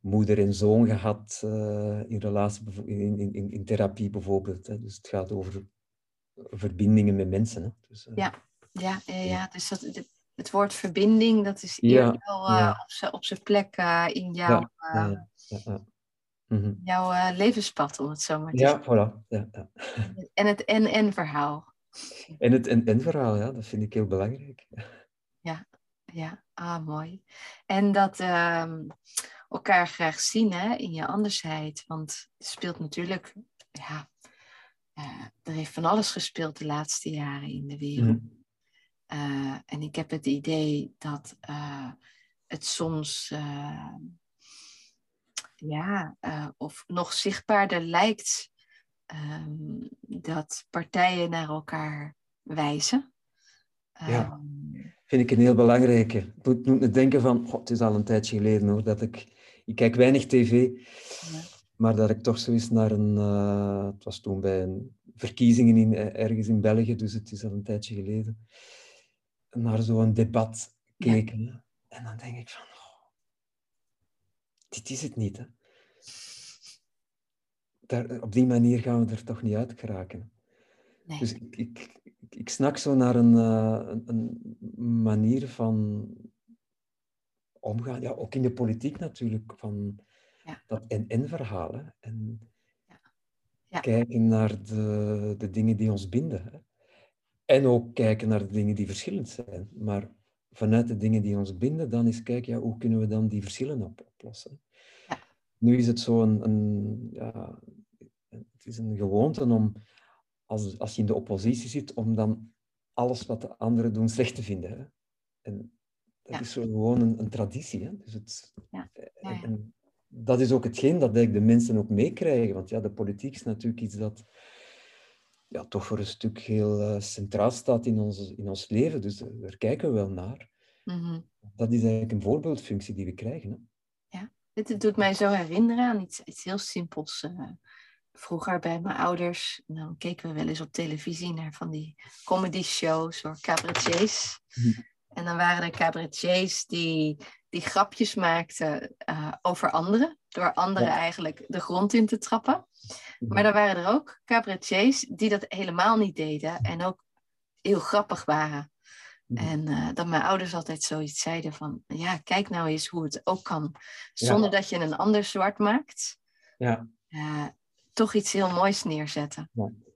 moeder en zoon gehad uh, in, relatie, in, in, in, therapie bijvoorbeeld. Hè. Dus het gaat over verbindingen met mensen. Hè. Dus, ja. Ja, ja, ja, dus dat, het woord verbinding, dat is ja, wel uh, ja. op zijn plek uh, in jouw, ja, uh, mm-hmm. jouw levenspad, om het zo maar te ja, Voilà. Ja, En het en-en verhaal. En het en-en verhaal, ja, dat vind ik heel belangrijk. Ja, ja, ah, mooi. En dat ehm, elkaar graag zien hè, in je andersheid, want het speelt natuurlijk, ja, er heeft van alles gespeeld de laatste jaren in de wereld. Mm. Uh, en ik heb het idee dat uh, het soms uh, ja, of nog zichtbaarder lijkt um, dat partijen naar elkaar wijzen. Ja, um, vind ik een heel belangrijke. Ik moet, moet me denken van, God, het is al een tijdje geleden hoor, dat ik, ik kijk weinig tv, ja. maar dat ik toch zo eens naar een, het was toen bij een verkiezingen in, ergens in België, dus het is al een tijdje geleden naar zo'n debat keken. Ja. En dan denk ik van, oh, dit is het niet. Hè. Daar, op die manier gaan we er toch niet uit geraken. Nee. Dus ik, ik, ik, snak zo naar een, uh, een, een, manier van omgaan, ja, ook in de politiek natuurlijk, van ja. dat en-en-verhalen. En ja. Ja. kijken naar de, de dingen die ons binden. Hè. En ook kijken naar de dingen die verschillend zijn. Maar vanuit de dingen die ons binden, dan is kijken, ja, hoe kunnen we dan die verschillen op, oplossen? Ja. Nu is het zo een, een, ja, het is een gewoonte om, als, als je in de oppositie zit, om dan alles wat de anderen doen slecht te vinden. Hè? En dat Ja. is zo gewoon een, een traditie. Hè? Dus het, Ja. en- dat is ook hetgeen dat de mensen ook meekrijgen. Want ja, de politiek is natuurlijk iets dat ja, toch voor een stuk heel uh, centraal staat in ons, in ons leven. Dus daar kijken we wel naar. Mhm. Dat is eigenlijk een voorbeeldfunctie die we krijgen. Hè? Ja, dit doet mij zo herinneren aan iets, iets heel simpels. eh, vroeger bij mijn ouders, dan keken we wel eens op televisie naar van die comedy shows door cabaretiers. Mhm. En dan waren er cabaretiers die, die grapjes maakten eh, over anderen, door anderen Ja. eigenlijk de grond in te trappen. Maar dan waren er ook cabaretiers die dat helemaal niet deden en ook heel grappig waren. Mhm. En eh, dat mijn ouders altijd zoiets zeiden van, ja, kijk nou eens hoe het ook kan. Zonder dat je een ander zwart maakt, Ja. eh, toch iets heel moois neerzetten.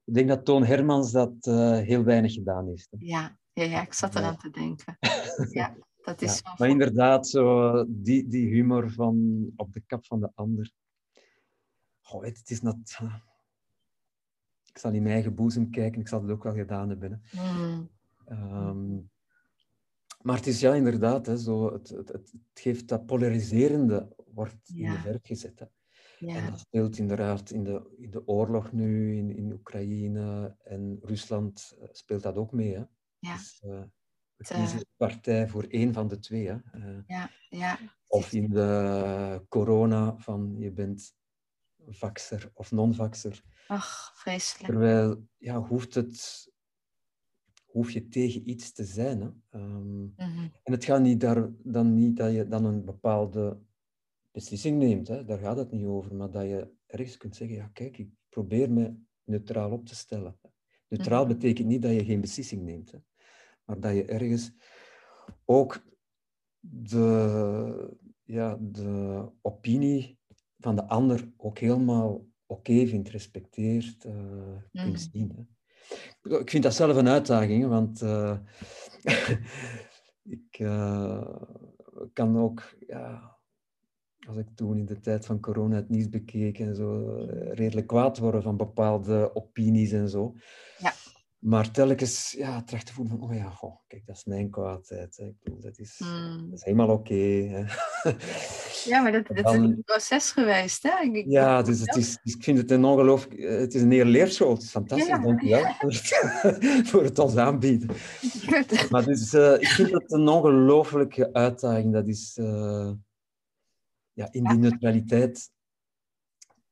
Ik denk dat Toon Hermans dat eh, heel weinig gedaan heeft. hè. Ja, ja, ja ik zat Ja. eraan te denken. Ja, dat is Ja, maar inderdaad, zo, die, die humor van op de kap van de ander. Goh, het, het is net... Ik zal in mijn eigen boezem kijken, ik zal het ook wel gedaan hebben. Hmm, Ehm, maar het is ja, inderdaad, hè, zo, het, het, het, geeft dat polariserende wordt in Ja. de verf gezet. Hè. En ja, dat speelt inderdaad in de, in de oorlog nu, in, in Oekraïne en Rusland eh, speelt dat ook mee. Hè. ja, Dus, eh, we kiezen partij voor één van de twee. Hè. Eh, ja, ja. of in de corona van je bent vaxer of non-vaxer. Ach, vreselijk. Terwijl, ja, hoeft het... Hoef je tegen iets te zijn. Hè. Ehm, Mhm, en het gaat niet daar, dan niet dat je dan een bepaalde beslissing neemt. Hè. Daar gaat het niet over. Maar dat je ergens kunt zeggen, ja kijk, ik probeer me neutraal op te stellen. Neutraal Mhm. betekent niet dat je geen beslissing neemt. Hè. Maar dat je ergens ook de, ja, de opinie van de ander ook helemaal oké vindt, respecteert, Mhm. kunt zien. Hè. Ik vind dat zelf een uitdaging, want eh, ik eh, kan ook, ja, als ik toen in de tijd van corona het nieuws bekeek en zo, redelijk kwaad worden van bepaalde opinies en zo. Ja. Maar telkens ja, terug te voelen van, oh ja, goh, kijk, dat is mijn kwaadheid. Hè. Ik bedoel, dat is, Mm. dat is helemaal oké. Ja, maar dat, dat is een proces geweest, hè? Ik- Ja, dus het is, ik vind het een ongelooflijk... Het is een hele leerschool. Het is fantastisch. Ja. Dank u wel voor het, voor het ons aanbieden. Maar dus, eh, ik vind het een ongelooflijke uitdaging. Dat is eh, ja, in die neutraliteit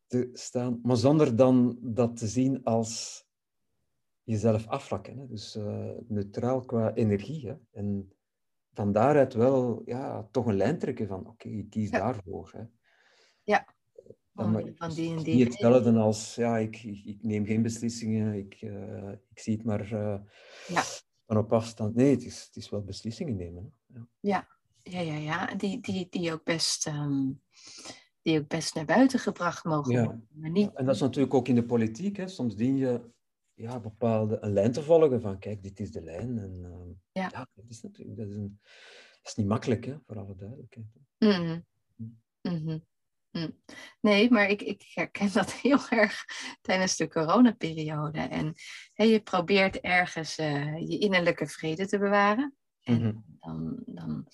te staan, maar zonder dan dat te zien als jezelf afvlakken. Hè. Dus eh, neutraal qua energie. Hè. En van daaruit wel ja, toch een lijn trekken van oké, ik kies Ja. daarvoor. Hè. Van- Dan maar- van die en die Niet hetzelfde als, ja, ik, ik, ik neem geen beslissingen, ik, eh, ik zie het maar eh, Ja. van op afstand. Nee, het is, het is wel beslissingen nemen. Hè. Ja. Ja, ja, ja. Die, die, die, ook best, ehm, die ook best naar buiten gebracht mogen Ja. worden. Maar niet... En dat is natuurlijk ook in de politiek. Hè. Soms dien je ja, bepaalde, een lijn te volgen van, kijk, dit is de lijn. En, ehm, Ja. dat, is natuurlijk, dat, is een, dat is niet makkelijk, hè, voor alle duidelijkheid. Mhm. Mhm. Mhm. Nee, maar ik, ik herken dat heel erg tijdens de coronaperiode. En hè, je probeert ergens eh, je innerlijke vrede te bewaren. En Mhm. dan, dan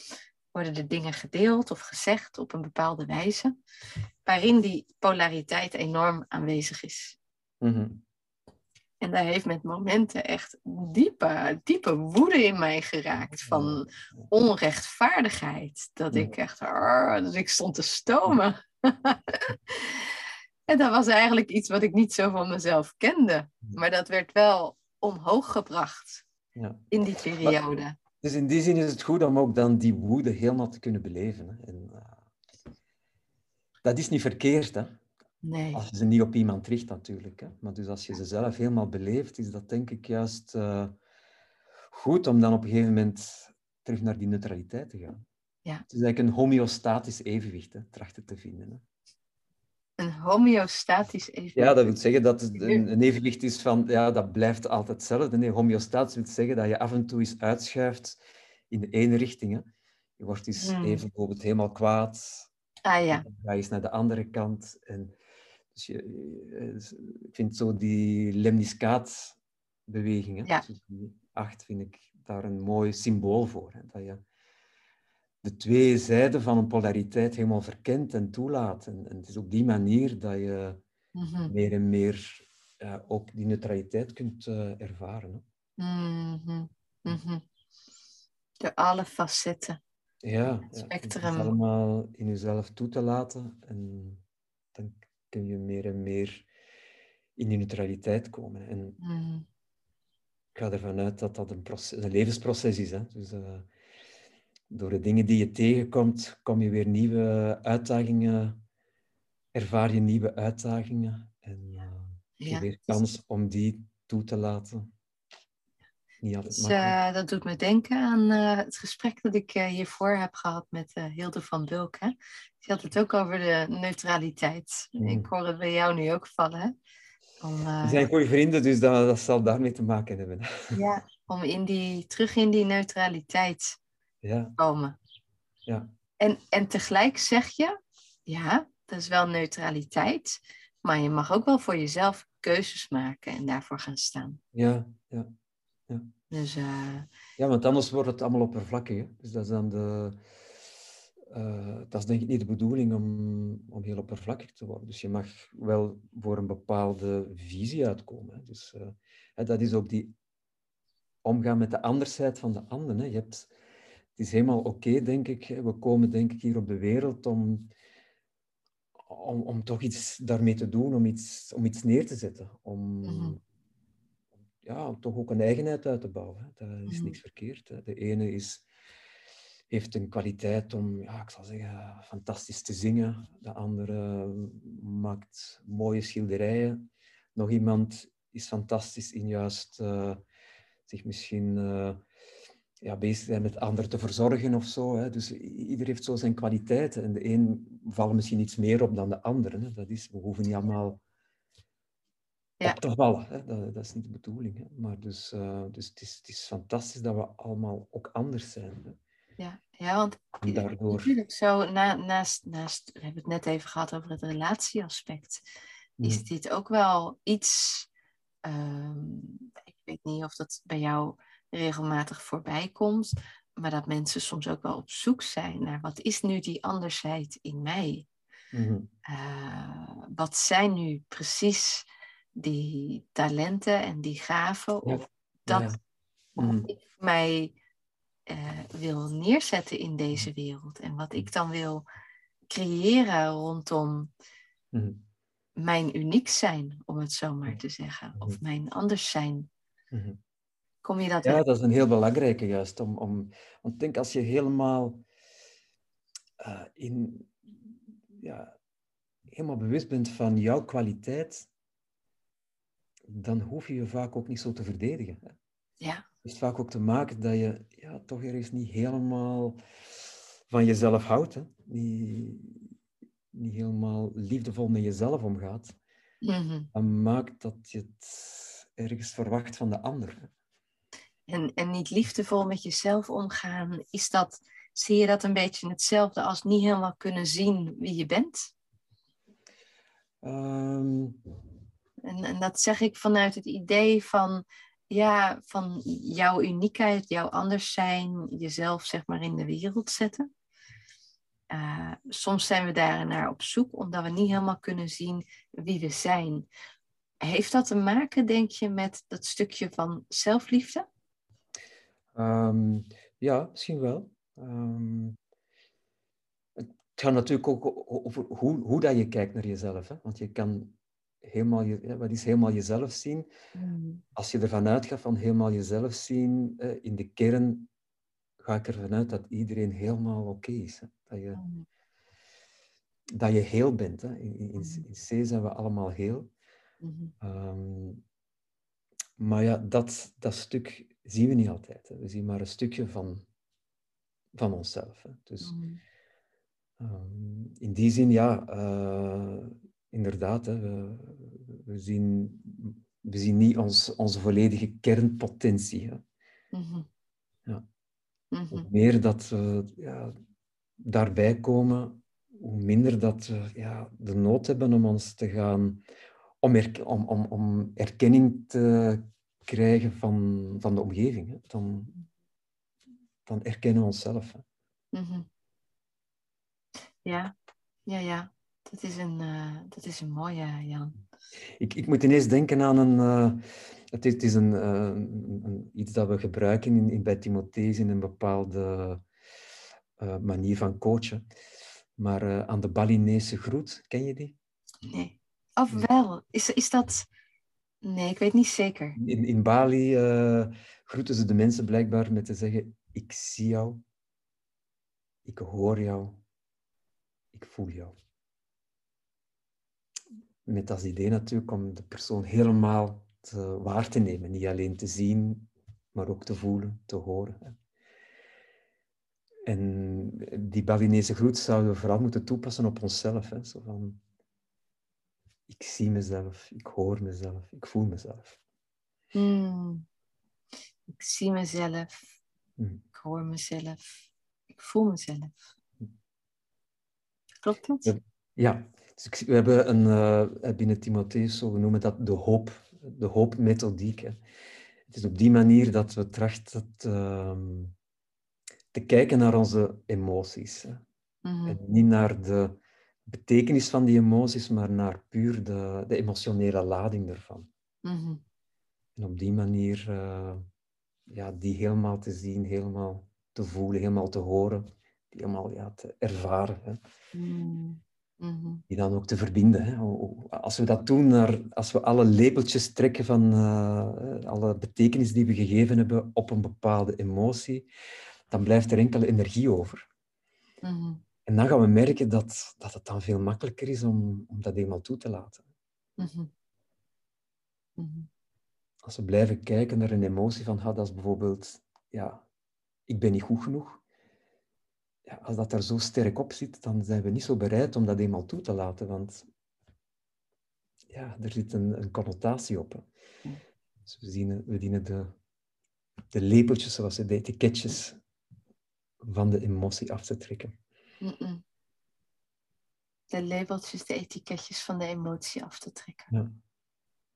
worden de dingen gedeeld of gezegd op een bepaalde wijze, waarin die polariteit enorm aanwezig is. En daar heeft met momenten echt diepe, diepe woede in mij geraakt van onrechtvaardigheid. Dat ik echt, arr, dat ik stond te stomen. en dat was eigenlijk iets wat ik niet zo van mezelf kende. Maar dat werd wel omhoog gebracht Ja. in die periode. Dus in die zin is het goed om ook dan die woede helemaal te kunnen beleven. Hè. En, eh, dat is niet verkeerd, hè. Nee. Als je ze niet op iemand richt, natuurlijk. Hè. Maar dus als je ze zelf helemaal beleeft, is dat denk ik juist eh, goed om dan op een gegeven moment terug naar die neutraliteit te gaan. Ja. Het is eigenlijk een homeostatisch evenwicht, hè, trachten te vinden. Hè. Een homeostatisch evenwicht. Ja, dat wil zeggen dat het een, een evenwicht is van, ja, dat blijft altijd hetzelfde. Nee, homeostatisch wil zeggen dat je af en toe eens uitschuift in de ene richting. Hè. Je wordt eens Hmm. even bijvoorbeeld helemaal kwaad, Ah ja, dan ga je eens naar de andere kant. En dus je, je- dus ik vind zo die lemniscaat-beweging, hè, Ja. die acht, vind ik daar een mooi symbool voor. Hè, dat je de twee zijden van een polariteit helemaal verkent en toelaat. En, en het is op die manier dat je Mhm. meer en meer ja, ook die neutraliteit kunt eh, ervaren. Hè. Mhm, mhm. Door alle facetten. Ja, Het ja, spectrum. het allemaal in jezelf toe te laten en kun je meer en meer in die neutraliteit komen. En Mhm. ik ga ervan uit dat dat een, proces, een levensproces is. Hè? Dus, eh, door de dingen die je tegenkomt, kom je weer nieuwe uitdagingen, ervaar je nieuwe uitdagingen en eh, je Ja, weer dus- kans om die toe te laten. Niet altijd Dus, eh, dat doet me denken aan eh, het gesprek dat ik eh, hiervoor heb gehad met Hilde van Bulk. Hè? Die had het ook over de neutraliteit. Mm. Ik hoor het bij jou nu ook vallen. Hè? Om, We zijn goede vrienden, dus dat, dat zal daarmee te maken hebben. ja, om in die, terug in die neutraliteit Ja, te komen. ja. En, en tegelijk zeg je, ja, dat is wel neutraliteit. Maar je mag ook wel voor jezelf keuzes maken en daarvoor gaan staan. ja, ja. Dus eh, Ja, want anders wordt het allemaal oppervlakkig. Hè? Dus dat is dan de... eh, dat is denk ik niet de bedoeling om, om heel oppervlakkig te worden. Dus je mag wel voor een bepaalde visie uitkomen. Hè? Dus eh, dat is ook die omgaan met de andersheid van de ander. Hè? Je hebt, het is helemaal oké, denk ik. We komen denk ik hier op de wereld om, om, om toch iets daarmee te doen, om iets, om iets neer te zetten. Om, Mhm. Ja, om toch ook een eigenheid uit te bouwen. Hè. Dat is Mhm. niks verkeerd. Hè. De ene is, heeft een kwaliteit om, ja, ik zal zeggen, fantastisch te zingen. De andere maakt mooie schilderijen. Nog iemand is fantastisch in juist eh, zich misschien eh, ja, bezig zijn met anderen te verzorgen of zo. Hè. Dus ieder heeft zo zijn kwaliteiten. En de een valt misschien iets meer op dan de andere. Hè. Dat is, we hoeven niet allemaal Ja. op te vallen. Hè. Dat, dat is niet de bedoeling. Hè. Maar dus, eh, dus het, is, het is fantastisch dat we allemaal ook anders zijn. Hè. ja, ja, want En daardoor... natuurlijk zo, na, naast, naast, we hebben het net even gehad over het relatieaspect, is Mhm. dit ook wel iets, ehm, ik weet niet of dat bij jou regelmatig voorbij komt, maar dat mensen soms ook wel op zoek zijn naar wat is nu die andersheid in mij? Mhm. Eh, wat zijn nu precies die talenten en die gaven of dat Ja. Mhm. ik mij eh, wil neerzetten in deze wereld en wat ik dan wil creëren rondom Mhm. mijn uniek zijn, om het zo maar te zeggen, of Mhm. mijn anders zijn. Mhm. Kom je dat Ja, dat is een heel belangrijke juist. Om, om, want ik denk als je helemaal eh, in, ja, helemaal bewust bent van jouw kwaliteit, dan hoef je je vaak ook niet zo te verdedigen. hè. Ja, Het heeft vaak ook te maken dat je ja, toch ergens niet helemaal van jezelf houdt. Hè? Niet, niet helemaal liefdevol met jezelf omgaat. mhm. Dan maakt dat je het ergens verwacht van de ander. hè. en, en niet liefdevol met jezelf omgaan, is dat, zie je dat een beetje hetzelfde als niet helemaal kunnen zien wie je bent? Ehm, dat zeg ik vanuit het idee van, ja, van jouw uniekheid, jouw anders zijn, jezelf zeg maar in de wereld zetten. Eh, soms zijn we daar naar op zoek, omdat we niet helemaal kunnen zien wie we zijn. Heeft dat te maken, denk je, met dat stukje van zelfliefde? Ehm, ja, misschien wel. Ehm, het gaat natuurlijk ook over hoe, hoe dat je kijkt naar jezelf. Hè? Want je kan helemaal, je, wat is helemaal jezelf zien? Als je ervan uitgaat van helemaal jezelf zien, in de kern ga ik ervan uit dat iedereen helemaal oké is. Hè? Dat, je, dat je heel bent. Hè? In, in, in in C zijn we allemaal heel. Ehm, maar ja, dat, dat stuk zien we niet altijd. Hè. We zien maar een stukje van, van onszelf. Hè. Dus ehm, in die zin, ja, eh, inderdaad, hè, we, we, zien, we zien niet ons, onze volledige kernpotentie. Hè. Mhm. Ja. Mhm. Hoe meer dat we ja, daarbij komen, hoe minder dat we ja, de nood hebben om ons te gaan, om, om, om, om erkenning te krijgen van, van de omgeving. Hè. Dan, dan erkennen we onszelf. Hè. Mhm. Ja, ja, ja. Dat is een, uh, dat is een mooie, Jan. Ik, ik moet ineens denken aan een... Uh, het is, het is een, uh, een, iets dat we gebruiken in, in, bij Timotheus in een bepaalde manier van coachen. Maar aan de Balinese groet, ken je die? Nee. Of wel? Is, is dat... Nee, ik weet niet zeker. In, in Bali groeten ze de mensen blijkbaar met te zeggen: Ik zie jou, ik hoor jou, ik voel jou. Met als idee natuurlijk om de persoon helemaal te, waar te nemen. Niet alleen te zien, maar ook te voelen, te horen. En die Balinese groet zouden we vooral moeten toepassen op onszelf. Hè? Zo van, ik zie mezelf, ik hoor mezelf, ik voel mezelf. Hmm. Ik zie mezelf, hmm. ik hoor mezelf, ik voel mezelf. Klopt dat? Ja, dus we hebben een, uh, binnen Timotheus, zo, we noemen dat de hoop, de hoopmethodiek. Hè. Het is op die manier dat we trachten uh, te kijken naar onze emoties. Hè. Mhm. En niet naar de betekenis van die emoties, maar naar puur de, de emotionele lading ervan. Mhm. En op die manier uh, ja, die helemaal te zien, helemaal te voelen, helemaal te horen, die helemaal ja, te ervaren. Hè. Mm. Mhm. Die dan ook te verbinden. Hè. Als we dat doen, naar, als we alle lepeltjes trekken van uh, alle betekenis die we gegeven hebben op een bepaalde emotie, dan blijft er enkel energie over. Mhm. En dan gaan we merken dat, dat het dan veel makkelijker is om, om dat eenmaal toe te laten. Mhm. Als we blijven kijken naar een emotie van, dat is bijvoorbeeld, ja, ik ben niet goed genoeg ja, als dat er zo sterk op zit, dan zijn we niet zo bereid om dat eenmaal toe te laten, want ja, er zit een, een connotatie op. Dus we, zien, we dienen de, de lepeltjes, zoals ze de etiketjes van de emotie af te trekken. De labeltjes, de etiketjes van de emotie af te trekken. Ja.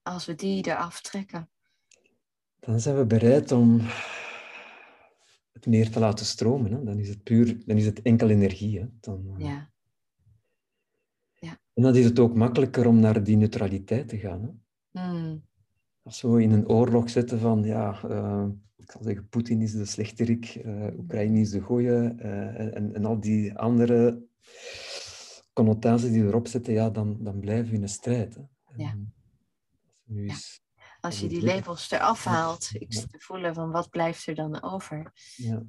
Als we die eraf trekken. Dan zijn we bereid om meer te laten stromen. Hè? Dan is het puur, dan is het enkel energie. Hè? Dan, uh... ja. ja. En dan is het ook makkelijker om naar die neutraliteit te gaan. Hè? Hmm. Als we in een oorlog zitten van, ja, uh, ik zal zeggen, Poetin is de slechterik, uh, Oekraïne is de goeie, en, en al die andere connotaties die erop zitten, ja, dan, dan blijven we in een strijd. Hè? Ja. nu is als je die labels eraf haalt, ik te voelen van wat blijft er dan over? Ja.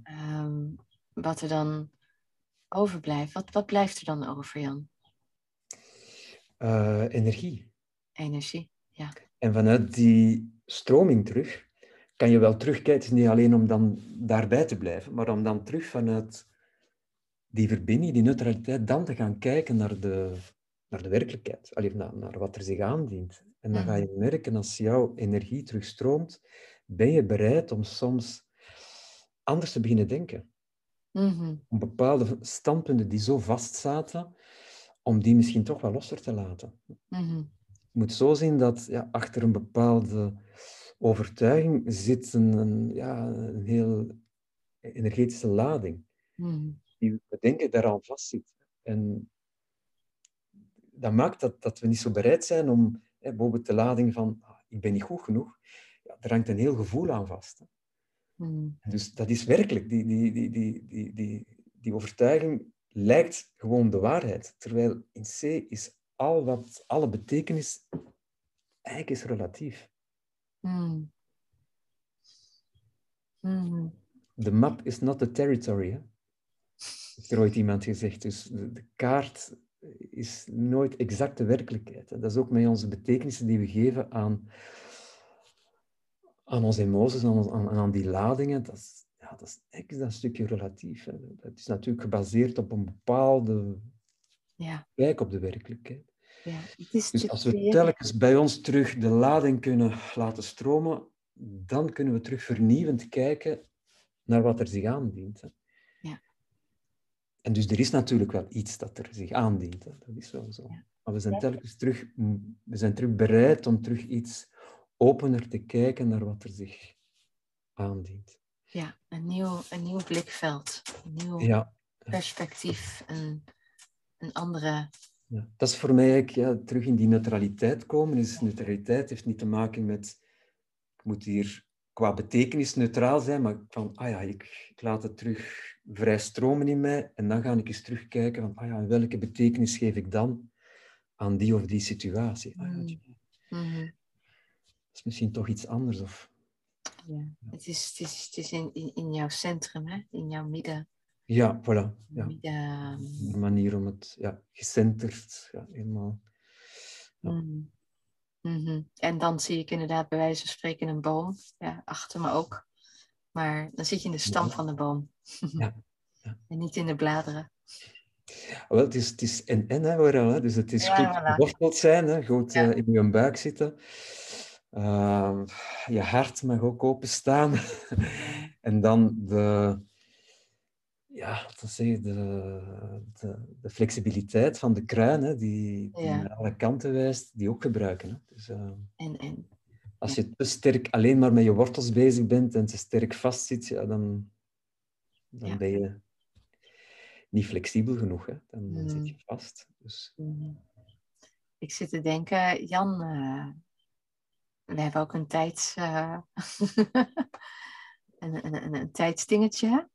Um, wat er dan overblijft. Wat, wat blijft er dan over, Jan? Uh, energie. Energie, ja. En vanuit die stroming terug kan je wel terugkijken, niet alleen om dan daarbij te blijven, maar om dan terug vanuit die verbinding, die neutraliteit, dan te gaan kijken naar de, naar de werkelijkheid, alleen naar, naar wat er zich aandient. En dan ga je mhm. merken, als jouw energie terugstroomt, ben je bereid om soms anders te beginnen denken. Mm Om bepaalde standpunten die zo vast zaten, om die misschien toch wel losser te laten. Mhm. Je moet zo zien dat ja, achter een bepaalde overtuiging zit een, ja, een heel energetische lading. Mhm. Die we denken daaraan vastzit. En dat maakt dat, dat we niet zo bereid zijn om bijvoorbeeld de lading van ah, ik ben niet goed genoeg, ja, er hangt een heel gevoel aan vast. Hè. Hmm. Dus dat is werkelijk, die, die, die, die, die, die, die overtuiging lijkt gewoon de waarheid. Terwijl in C is al wat, alle betekenis eigenlijk is relatief. Hmm. Hmm. De map is not the territory. Hè? Heeft er ooit iemand gezegd. Dus de, de kaart is nooit exact de werkelijkheid. Dat is ook met onze betekenissen die we geven aan, aan onze emoties, aan, aan, aan die ladingen. Dat is, ja, dat is echt stukje relatief. Hè. Dat is natuurlijk gebaseerd op een bepaalde ja. kijk op de werkelijkheid. Ja, het is dus als we telkens bij ons terug de lading kunnen laten stromen, dan kunnen we terug vernieuwend kijken naar wat er zich aandient. Hè. En dus er is natuurlijk wel iets dat er zich aandient. Hè. Dat is wel zo. Maar we zijn telkens terug, we zijn terug bereid om terug iets opener te kijken naar wat er zich aandient. Ja, een nieuw, een nieuw blikveld, een nieuw ja. perspectief, een, een andere Ja. Dat is voor mij eigenlijk ja, terug in die neutraliteit komen. Dus neutraliteit heeft niet te maken met, ik moet hier qua betekenis neutraal zijn, maar van, ah ja, ik, ik laat het terug vrij stromen in mij en dan ga ik eens terugkijken van, ah ja, welke betekenis geef ik dan aan die of die situatie? Ah, ja, mm. Dat is misschien toch iets anders. Of... Ja, het is, het is, het is in, in, in jouw centrum, hè? in jouw midden. Ja, voilà. Ja. Midden... Een manier om het ja, gecenterd, ja, helemaal. Ja. Mm. Mm En dan zie ik inderdaad bij wijze van spreken een boom, ja, achter me ook. Maar dan zit je in de stam van de boom. Ja. ja. en niet in de bladeren. Wel, het is, het is en en, hè. Dus het is goed geworteld zijn, hè, goed uh, in je buik zitten. Uh, je hart mag ook openstaan. en dan de, ja, zeg je, de, de, de, flexibiliteit van de kruin, hè, die, die naar alle kanten wijst, die ook gebruiken. Hè. Dus, uh, en, en. Als je te sterk alleen maar met je wortels bezig bent en te sterk vastzit, ja, dan, dan ben je niet flexibel genoeg. Hè. Dan, dan zit je mm. vast. Dus... Mm. Ik zit te denken, Jan, uh, we hebben ook een tijds... Uh, een, een, een, tijdsdingetje.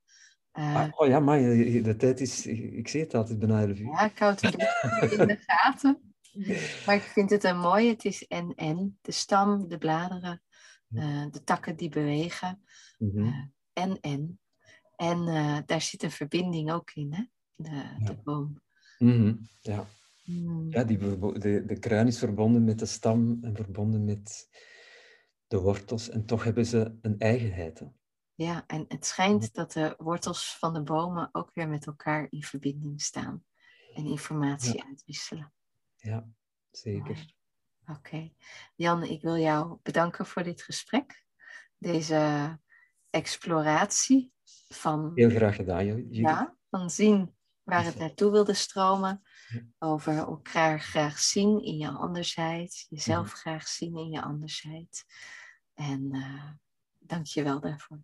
Uh, oh ja, maar de tijd is... Ik zie het altijd bijna uur. Ja, ik hou het in de gaten. Maar ik vind het een mooie. Het is en-en. De stam, de bladeren, uh, de takken die bewegen. En-en. En uh, daar zit een verbinding ook in, hè? De, de boom. Mm -hmm. Ja. Mm. Ja, die, de, de kruin is verbonden met de stam en verbonden met de wortels. En toch hebben ze een eigenheid. Hè? Ja, en het schijnt dat de wortels van de bomen ook weer met elkaar in verbinding staan en informatie ja. uitwisselen. Ja, zeker. Oké. Jan, ik wil jou bedanken voor dit gesprek. Deze exploratie van... Heel graag gedaan, Judith. Ja, van zien waar het naartoe wilde stromen. Over elkaar graag zien in je andersheid. Jezelf graag zien in je andersheid. En uh, dank je wel daarvoor.